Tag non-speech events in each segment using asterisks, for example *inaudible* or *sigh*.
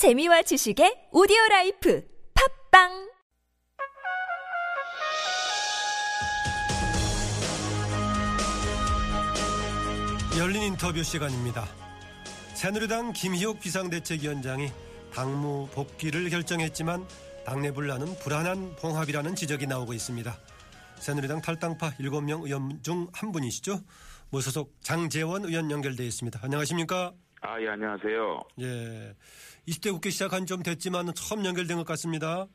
재미와 지식의 오디오 life 팟빵 열린 인터뷰 시간입니다. 새누리당 김희옥 비상대책위원장이 당무 복귀를 결정했지만 당내 분란은 불안한 봉합이라는 지적이 나오고 있습니다. 새누리당 탈당파 7명 의원 중 한 분이시죠. 무소속 장제원 의원 연결되어 있습니다. 안녕하십니까? 아, 예, 안녕하세요. 예. 20대 국회 시작한 좀 됐지만 처음 연결된 것 같습니다.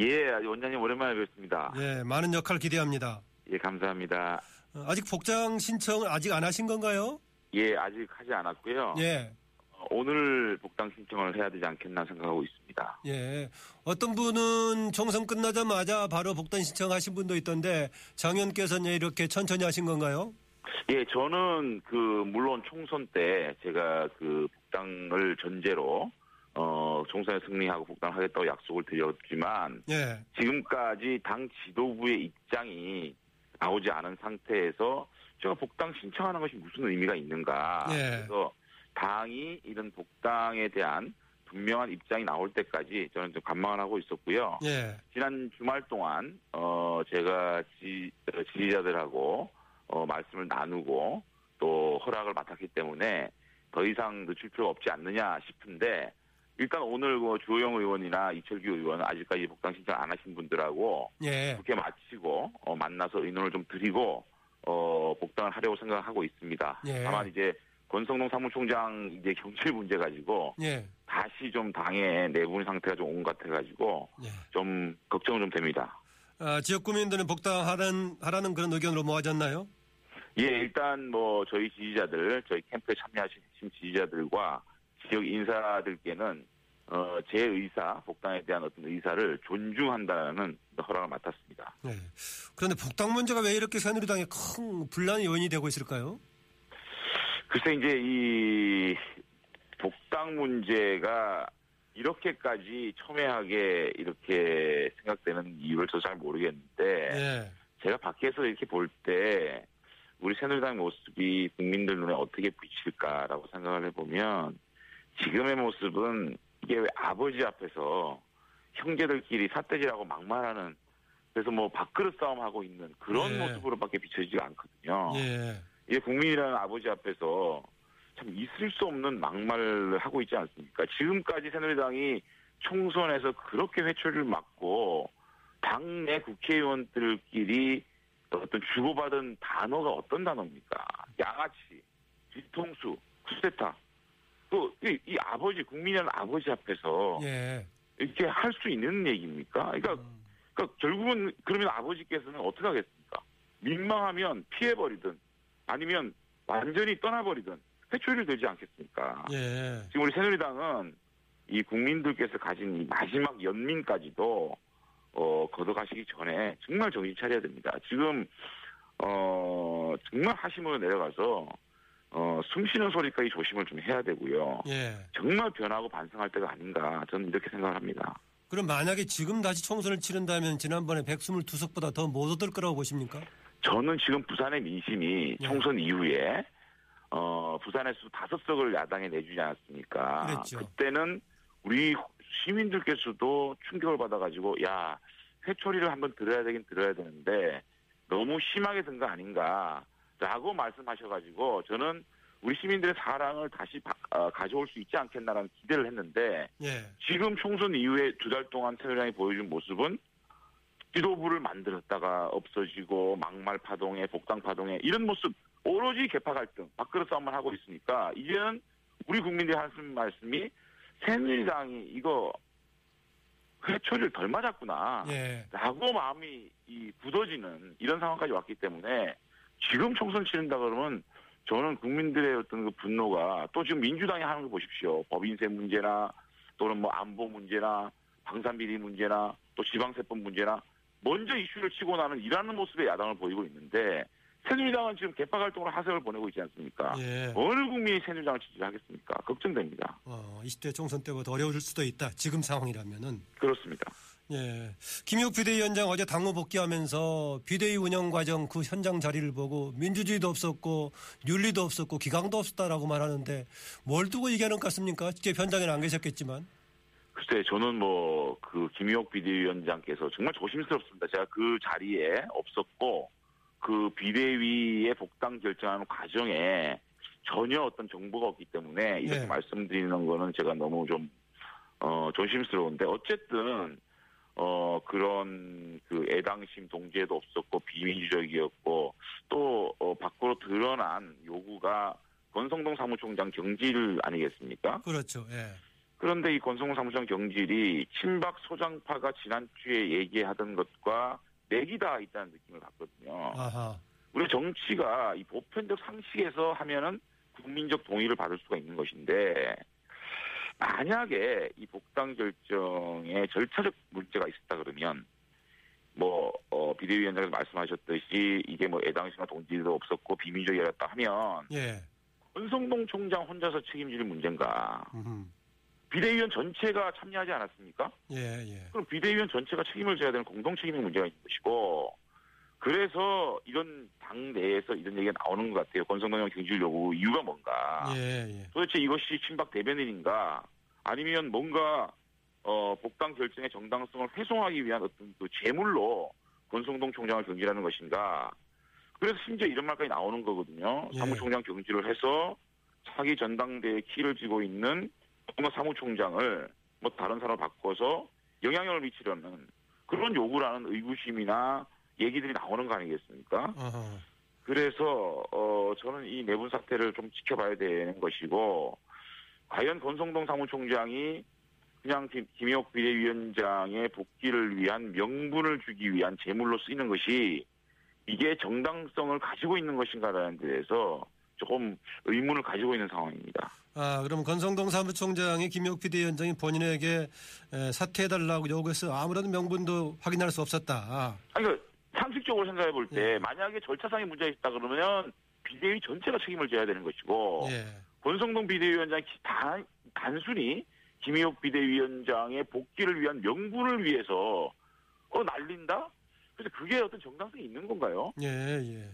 예, 원장님 오랜만에 뵙습니다. 예, 많은 역할 기대합니다. 예, 감사합니다. 어, 아직 복장 신청 아직 안 하신 건가요? 예, 아직 하지 않았고요. 예. 어, 오늘 복당 신청을 해야 되지 않겠나 생각하고 있습니다. 예. 어떤 분은 총선 끝나자마자 바로 복단 신청하신 분도 있던데 장 의원께서는 이렇게 천천히 하신 건가요? 예, 저는 그 물론 총선 때 제가 그 복당을 전제로 어 총선에 승리하고 복당하겠다고 약속을 드렸지만 예. 지금까지 당 지도부의 입장이 나오지 않은 상태에서 제가 복당 신청하는 것이 무슨 의미가 있는가. 예. 그래서 당이 이런 복당에 대한 분명한 입장이 나올 때까지 저는 좀 관망을 하고 있었고요. 예. 지난 주말 동안 어 제가 지, 어, 지지자들하고 어 말씀을 나누고 또 허락을 맡았기 때문에 더 이상 늦출 필요가 없지 않느냐 싶은데 일단 오늘 그 주호영 의원이나 이철규 의원은 아직까지 복당 신청 안 하신 분들하고 예. 국회 마치고 어, 만나서 의논을 좀 드리고 어, 복당을 하려고 생각하고 있습니다. 예. 다만 이제 권성동 사무총장 이제 *laughs* 경질 문제 가지고 예. 다시 좀 당의 내분 상태가 좀 온 것 같아 가지고 예. 좀 걱정 좀 됩니다. 아, 지역 구민들은 복당하라는 하라는 그런 의견으로 모아졌나요? 예, 일단 뭐 저희 지지자들, 저희 캠프에 참여하신 지지자들과 지역 인사들께는 어, 제 의사, 복당에 대한 어떤 의사를 존중한다는 허락을 맡았습니다. 예. 그런데 복당 문제가 왜 이렇게 새누리당에 큰 분란의 요인이 되고 있을까요? 글쎄 이제 이 복당 문제가 이렇게까지 첨예하게 이렇게 생각되는 이유를 저도 잘 모르겠는데 예. 제가 밖에서 이렇게 볼 때 우리 새누리당 모습이 국민들 눈에 어떻게 비칠까라고 생각을 해보면 지금의 모습은 이게 왜 아버지 앞에서 형제들끼리 삿대질하고 막말하는 그래서 뭐 밥그릇 싸움하고 있는 그런 네. 모습으로밖에 비춰지지가 않거든요. 예. 이게 국민이라는 아버지 앞에서 참 있을 수 없는 막말을 하고 있지 않습니까? 지금까지 새누리당이 총선에서 그렇게 회초리를 맞고 당내 국회의원들끼리 어떤 주고받은 단어가 어떤 단어입니까? 양아치, 뒤통수, 쿠데타. 또이 아버지 국민이라는 아버지 앞에서 예. 이렇게 할 수 있는 얘기입니까? 그러니까 음. 그러니까 결국은 그러면 아버지께서는 어떻게 하겠습니까? 민망하면 피해버리든 아니면 완전히 떠나버리든 회초리를 들지 않겠습니까? 예. 지금 우리 새누리당은 이 국민들께서 가진 이 마지막 연민까지도 어, 걷어가시기 전에 정말 정신 차려야 됩니다. 지금 어, 정말 하심으로 내려가서 어, 숨 쉬는 소리까지 조심을 좀 해야 되고요. 예. 정말 변하고 반성할 때가 아닌가 저는 이렇게 생각을 합니다. 그럼 만약에 지금 다시 총선을 치른다면 지난번에 122석보다 더 못 얻을 거라고 보십니까? 저는 지금 부산의 민심이 네. 총선 이후에 어 부산에서 다섯 석을 야당에 내주지 않았습니까? 그랬죠. 때는 우리 시민들께서도 충격을 받아가지고 야 회초리를 한번 들어야 되긴 들어야 되는데 너무 심하게 든 거 아닌가라고 말씀하셔가지고 저는 우리 시민들의 사랑을 다시 바- 어, 가져올 수 있지 않겠나라는 기대를 했는데 예. 지금 총선 이후에 두 달 동안 새누리당이 보여준 모습은 지도부를 만들었다가 없어지고 막말 파동에 복당 파동에 이런 모습 오로지 개파 갈등 밥그릇 싸움만 하고 있으니까 이제는 우리 국민들이 하는 말씀이 새누리당이 이거 회초리를 덜 맞았구나 예. 라고 마음이 이 굳어지는 이런 상황까지 왔기 때문에 지금 총선 치른다 그러면 저는 국민들의 어떤 그 분노가 또 지금 민주당이 하는 거 보십시오. 법인세 문제나 또는 뭐 안보 문제나 방산비리 문제나 또 지방세법 문제나 먼저 이슈를 치고 나는 일하는 모습의 야당을 보이고 있는데 새누리당은 지금 개파 활동을 하세를 보내고 있지 않습니까? 예. 어느 국민이 새누리당을 지지하겠습니까? 걱정됩니다. 어, 20대 총선 때보다 어려울 수도 있다. 지금 상황이라면은. 그렇습니다. 예. 김효 비대위원장 어제 당무 복귀하면서 비대위 운영 과정 그 현장 자리를 보고 민주주의도 없었고 윤리도 없었고 기강도 없었다라고 말하는데 뭘 두고 얘기하는 것 같습니까? 직접 현장에는 안 계셨겠지만. 글쎄, 저는 뭐, 그, 김희옥 비대위원장께서 정말 조심스럽습니다. 제가 그 자리에 없었고, 그 비대위의 복당 결정하는 과정에 전혀 어떤 정보가 없기 때문에 이렇게 네. 말씀드리는 거는 제가 너무 좀, 어, 조심스러운데, 어쨌든, 어, 그런 그 애당심 동지에도 없었고, 비민주적이었고, 또, 어, 밖으로 드러난 요구가 권성동 사무총장 경질 아니겠습니까? 그렇죠. 예. 그런데 이 권성동 사무총 경질이 친박 소장파가 지난주에 얘기하던 것과 맥이 다 있다는 느낌을 받거든요. 아하. 우리 정치가 이 보편적 상식에서 하면은 국민적 동의를 받을 수가 있는 것인데 만약에 이 복당 결정에 절차적 문제가 있었다 그러면 뭐 어, 비대위원장께서 말씀하셨듯이 이게 뭐 애당시나 동지도 없었고 비밀적이었다 하면 예. 권성동 총장 혼자서 책임질 문제인가? 음흠. 비대위원 전체가 참여하지 않았습니까? 예, 예. 그럼 비대위원 전체가 책임을 져야 되는 공동 책임의 문제가 있는 것이고 그래서 이런 당 내에서 이런 얘기가 나오는 것 같아요. 권성동 경질 요구 이유가 뭔가? 예, 예. 도대체 이것이 친박 대변인인가? 아니면 뭔가 어, 복당 결정의 정당성을 훼손하기 위한 어떤 그 재물로 권성동 총장을 경질하는 것인가? 그래서 심지어 이런 말까지 나오는 거거든요. 예. 사무총장 경질을 해서 차기 전당대회 키를 쥐고 있는 뭔가 사무총장을 뭐 다른 사람을 바꿔서 영향력을 미치려는 그런 요구라는 의구심이나 얘기들이 나오는 거 아니겠습니까? 어허. 그래서 어 저는 이 내분 사태를 좀 지켜봐야 되는 것이고 과연 권성동 사무총장이 그냥 김, 김희옥 비대위원장의 복귀를 위한 명분을 주기 위한 제물로 쓰이는 것이 이게 정당성을 가지고 있는 것인가라는 데 대해서 조금 의문을 가지고 있는 상황입니다. 아, 그럼 권성동 사무총장이 김용 비대위원장이 본인에게 에, 사퇴해달라고 요구해서 아무런 명분도 확인할 수 없었다. 아니, 그 상식적으로 생각해 볼때 예. 만약에 절차상의 문제가 있다 그러면 비대위 전체가 책임을 져야 되는 것이고 예. 권성동 비대위원장이 단, 단순히 김희옥 비대위원장의 복귀를 위한 명분을 위해서 어 날린다? 그래서 그게 어떤 정당성이 있는 건가요? 예, 예.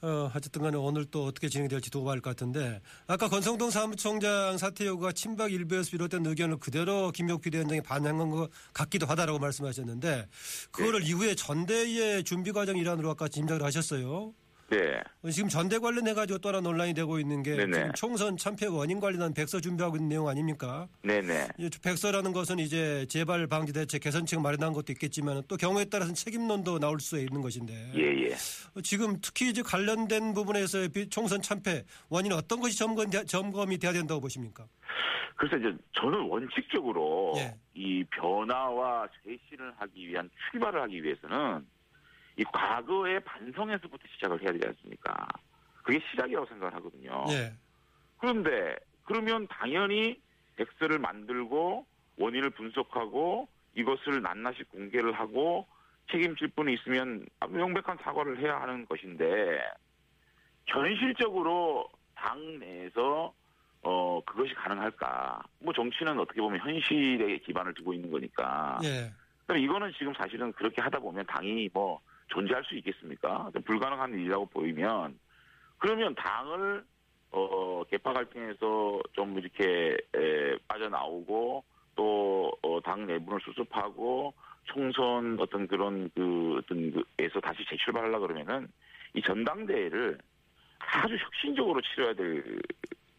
어, 어쨌든 간에 오늘 또 어떻게 진행될지 두고 봐야 할 것 같은데 아까 권성동 사무총장 사퇴 요구가 친박 일부에서 비롯된 의견을 그대로 김용 비대위원장이 반영한 것 같기도 하다라고 말씀하셨는데 그거를 네. 이후에 전대의 준비 과정 일환으로 아까 짐작을 하셨어요. 네. 지금 전대 관련해가지고 또 하나 논란이 되고 있는 게 네네. 지금 총선 참패 원인 관련한 백서 준비하고 있는 내용 아닙니까? 네네. 이 백서라는 것은 이제 재발 방지 대책 개선책 마련한 것도 있겠지만 또 경우에 따라서는 책임론도 나올 수 있는 것인데 예, 예. 어, 지금 특히 이제 관련된 부분에서 비- 총선 참패 원인은 어떤 것이 점검, 점검이 돼야 된다고 보십니까? 그래서 이제 저는 원칙적으로 예. 이 변화와 쇄신을 하기 위한 출발을 하기 위해서는 이 과거의 반성에서부터 시작을 해야 되지 않습니까? 그게 시작이라고 생각을 하거든요. 예. 그런데 그러면 당연히 백서를 만들고 원인을 분석하고 이것을 낱낱이 공개를 하고 책임질 분이 있으면 명백한 사과를 해야 하는 것인데 현실적으로 당 내에서 어 그것이 가능할까? 뭐 정치는 어떻게 보면 현실에 기반을 두고 있는 거니까. 예. 그럼 이거는 지금 사실은 그렇게 하다 보면 당이 뭐 존재할 수 있겠습니까? 불가능한 일이라고 보이면 그러면 당을 어 개파 갈등에서 좀 이렇게 에, 빠져나오고 또당 내분을 수습하고 총선 어떤 그런 그 어떤 그에서 다시 재출발하려 그러면은 이 전당대회를 아주 혁신적으로 치러야 될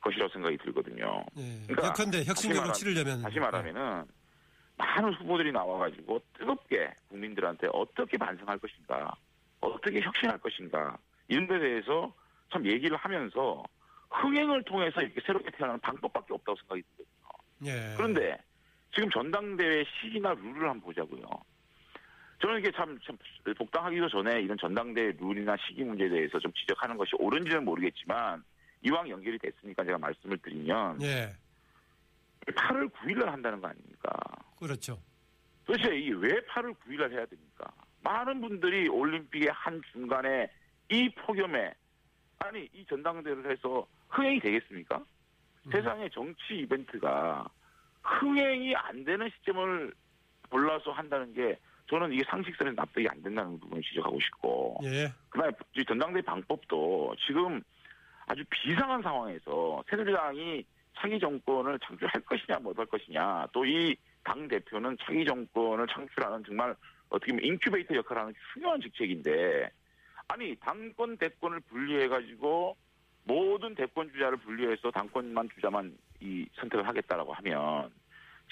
것이라고 생각이 들거든요. 예. 그러니까 혁신적으로 다시 치르려면 다시 말하면은 많은 후보들이 나와가지고 뜨겁게 국민들한테 어떻게 반성할 것인가, 어떻게 혁신할 것인가 이런 데 대해서 참 얘기를 하면서 흥행을 통해서 이렇게 새롭게 태어나는 방법밖에 없다고 생각이 들거든요. 예. 그런데 지금 전당대회 시기나 룰을 한번 보자고요. 저는 이게 참, 참 복당하기도 전에 이런 전당대회 룰이나 시기 문제에 대해서 좀 지적하는 것이 옳은지는 모르겠지만 이왕 연결이 됐으니까 제가 말씀을 드리면 예. 8월 9일날 한다는 거 아닙니까? 그렇죠. 도대체 이게 왜 8월 9일날 해야 됩니까? 많은 분들이 올림픽의 한 중간에 이 폭염에 아니 이 전당대회를 해서 흥행이 되겠습니까? 음. 세상에 정치 이벤트가 흥행이 안 되는 시점을 골라서 한다는 게 저는 이게 상식선에 납득이 안 된다는 부분을 지적하고 싶고 예. 그다음에 이 전당대회 방법도 지금 아주 비상한 상황에서 새누리당이 차기 정권을 창출할 것이냐 못할 것이냐 또 이 당 대표는 차기 정권을 창출하는 정말 어떻게 보면 인큐베이터 역할을 하는 중요한 직책인데 아니 당권 대권을 분리해 가지고 모든 대권 주자를 분리해서 당권만 주자만 이 선택을 하겠다라고 하면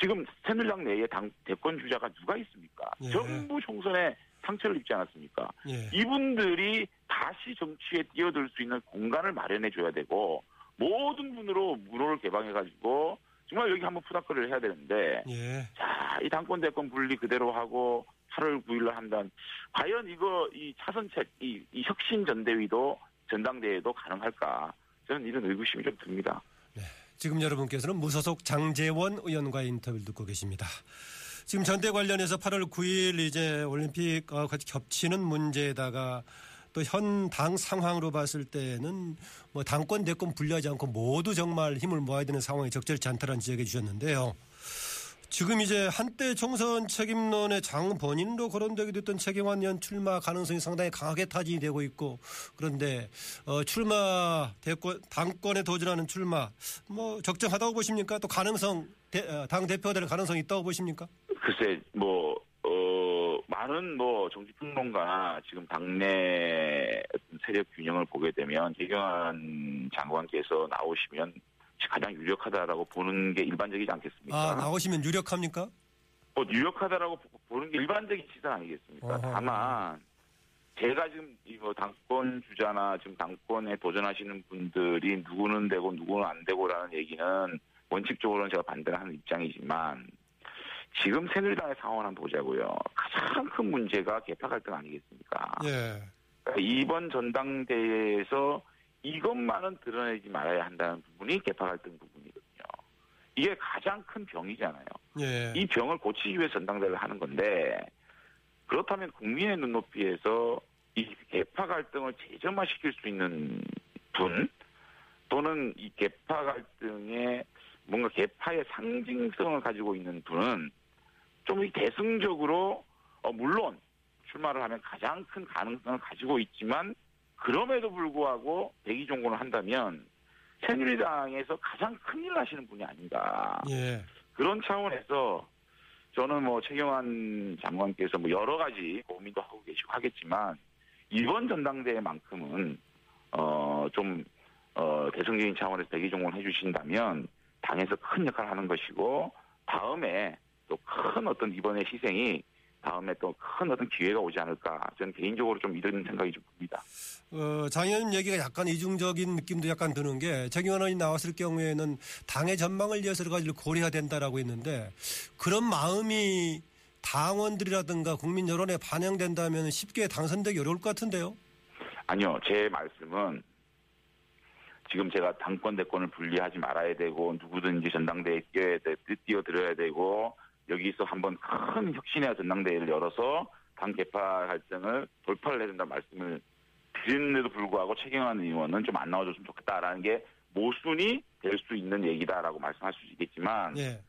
지금 새누리당 내에 당 대권 주자가 누가 있습니까? 예. 전부 총선에 상처를 입지 않았습니까? 예. 이분들이 다시 정치에 뛰어들 수 있는 공간을 마련해 줘야 되고 모든 분으로 문호를 개방해 가지고 정말 여기 한번 푸닥거리를 해야 되는데 예. 자, 이 당권 대권 분리 그대로 하고 8월 9일날 한다는 과연 이거 이 차선책 이, 이 혁신 전대위도 전당대회도 가능할까? 저는 이런 의구심이 좀 듭니다. 지금 여러분께서는 무소속 장재원 의원과의 인터뷰를 듣고 계십니다. 지금 전대 관련해서 8월 9일 이제 올림픽 어, 같이 겹치는 문제에다가 또 현 당 상황으로 봤을 때는 뭐 당권 대권 분리하지 않고 모두 정말 힘을 모아야 되는 상황이 적절치 않다는 지적해 주셨는데요. 지금 이제 한때 총선 책임론의 장 본인으로 거론되기도 했던 최경환 의원 출마 가능성이 상당히 강하게 타진이 되고 있고 그런데 어, 출마 대권 당권에 도전하는 출마 뭐 적정하다고 보십니까? 또 가능성 대- 어, 당 대표가 될 가능성이 있다고 보십니까? 글쎄 뭐 어, 많은 뭐 정치 평론가나 지금 당내 세력 균형을 보게 되면 최경환 장관께서 나오시면 가장 유력하다라고 보는 게 일반적이지 않겠습니까? 아 나오시면 유력합니까? 뭐 유력하다라고 보- 보는 게 일반적인 시선 아니겠습니까? 어허. 다만 제가 지금 이거 당권 주자나 지금 당권에 도전하시는 분들이 누구는 되고 누구는 안 되고라는 얘기는 원칙적으로는 제가 반대를 하는 입장이지만 지금 새누리당의 상황을 한번 보자고요. 가장 큰 문제가 개파 갈등 아니겠습니까? 예. 그러니까 이번 전당대회에서 이것만은 드러내지 말아야 한다는 부분이 개파 갈등 부분이거든요. 이게 가장 큰 병이잖아요. 예. 이 병을 고치기 위해 전당대회를 하는 건데 그렇다면 국민의 눈높이에서 이 개파 갈등을 재점화시킬 수 있는 분 또는 이 개파 갈등에 뭔가 개파의 상징성을 가지고 있는 분은 좀 이 대승적으로 어, 물론 출마를 하면 가장 큰 가능성을 가지고 있지만 그럼에도 불구하고 대기 종군을 한다면 새누리당에서 가장 큰일 나시는 분이 아닌가. 예. 그런 차원에서 저는 뭐 최경환 장관께서 뭐 여러 가지 고민도 하고 계시고 하겠지만 이번 전당대회만큼은 어좀 어, 대승적인 차원에서 대기종을 해주신다면 당에서 큰 역할을 하는 것이고 다음에 또 큰 어떤 이번의 희생이 다음에 또 큰 어떤 기회가 오지 않을까 저는 개인적으로 좀 이런 생각이 좀 듭니다. 어, 장 의원님 얘기가 약간 이중적인 느낌도 약간 드는 게 최경환 의원이 나왔을 경우에는 당의 전망을 위해서 여러 가지를 고려해야 된다라고 했는데 그런 마음이 당원들이라든가 국민 여론에 반영된다면 쉽게 당선되기 어려울 것 같은데요. 아니요, 제 말씀은 지금 제가 당권 대권을 분리하지 말아야 되고 누구든지 전당대회에 뛰어야 돼, 뛰어들어야 되고 여기서 한번 큰 혁신의 전당대회를 열어서 당 개파 갈등을 돌파를 해야 된다는 말씀을 드리는데도 불구하고 최경환 의원은 좀 안 나와줬으면 좋겠다라는 게 모순이 될 수 있는 얘기다라고 말씀할 수 있겠지만 예.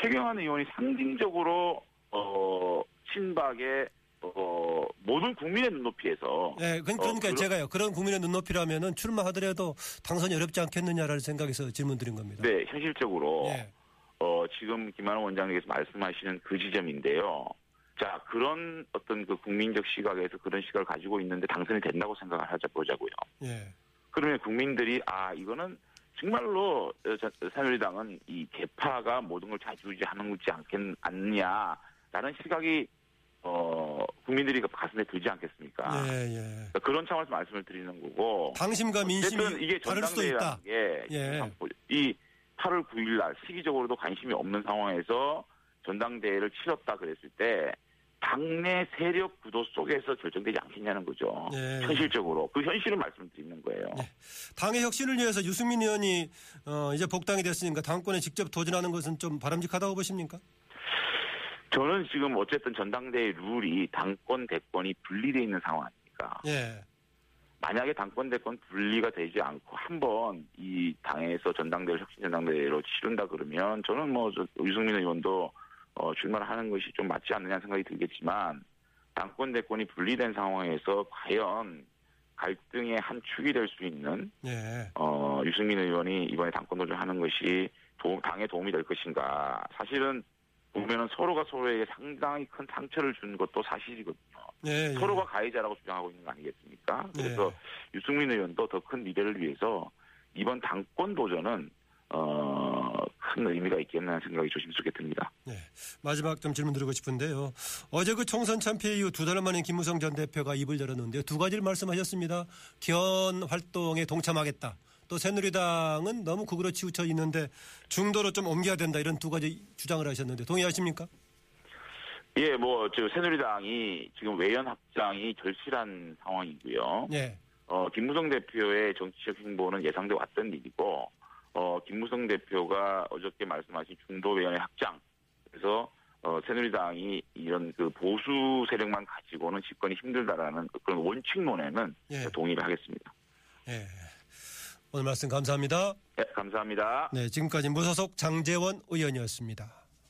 최경환 의원이 상징적으로 어 친박의 어 모든 국민의 눈높이에서 예, 그- 그러니까 그러- 제가요. 그런 국민의 눈높이라면은 출마하더라도 당선이 어렵지 않겠느냐라는 생각에서 질문 드린 겁니다. 네 현실적으로 예. 어, 지금 김한호 원장님께서 말씀하시는 그 지점인데요. 자, 그런 어떤 그 국민적 시각에서 그런 시각을 가지고 있는데 당선이 된다고 생각을 하자 보자고요. 예. 그러면 국민들이 아, 이거는 정말로 어, 저- 새누리당은 이 개파가 모든 걸 좌지우지하는 거지 않겠, 않느냐라는 시각이 어, 국민들이 가슴에 들지 않겠습니까? 예, 예. 그러니까 그런 차원에서 말씀을 드리는 거고. 당심과 민심이 이게 다를 수도 있다. 게 예. 이 8월 9일 날 시기적으로도 관심이 없는 상황에서 전당대회를 치렀다 그랬을 때 당내 세력 구도 속에서 결정되지 않겠냐는 거죠. 예. 현실적으로 그 현실을 말씀드리는 거예요. 예. 당의 혁신을 위해서 유승민 의원이 어, 이제 복당이 됐으니까 당권에 직접 도전하는 것은 좀 바람직하다고 보십니까? 저는 지금 어쨌든 전당대회 룰이 당권 대권이 분리되어 있는 상황 아닙니까? 예. 만약에 당권 대권 분리가 되지 않고 한번 이 당에서 전당대회 혁신 전당대회로 치른다 그러면 저는 뭐저 유승민 의원도 어, 출마를 하는 것이 좀 맞지 않느냐 생각이 들겠지만 당권 대권이 분리된 상황에서 과연 갈등의 한 축이 될 수 있는 예. 어, 유승민 의원이 이번에 당권 도전하는 것이 도- 당에 도움이 될 것인가 사실은 보면은 서로가 서로에게 상당히 큰 상처를 준 것도 사실이거든요. 예, 예. 서로가 가해자라고 주장하고 있는 거 아니겠습니까? 예. 그래서 유승민 의원도 더 큰 미래를 위해서 이번 당권 도전은 어, 큰 의미가 있겠다는 생각이 조심스럽게 듭니다. 네. 마지막 좀 질문 드리고 싶은데요. 어제 그 총선 참패 이후 두 달 만에 김무성 전 대표가 입을 열었는데요. 두 가지를 말씀하셨습니다. 기원 활동에 동참하겠다. 또 새누리당은 너무 극으로 치우쳐 있는데 중도로 좀 옮겨야 된다. 이런 두 가지 주장을 하셨는데 동의하십니까? 예, 뭐, 저, 새누리당이 지금 외연 확장이 절실한 상황이고요. 예. 어, 김무성 대표의 정치적 행보는 예상돼 왔던 일이고, 어, 김무성 대표가 어저께 말씀하신 중도 외연의 확장. 그래서, 어, 새누리당이 이런 그 보수 세력만 가지고는 집권이 힘들다라는 그런 원칙론에는 예. 동의를 하겠습니다. 예. 오늘 말씀 감사합니다. 네, 감사합니다. 네, 지금까지 무소속 장재원 의원이었습니다.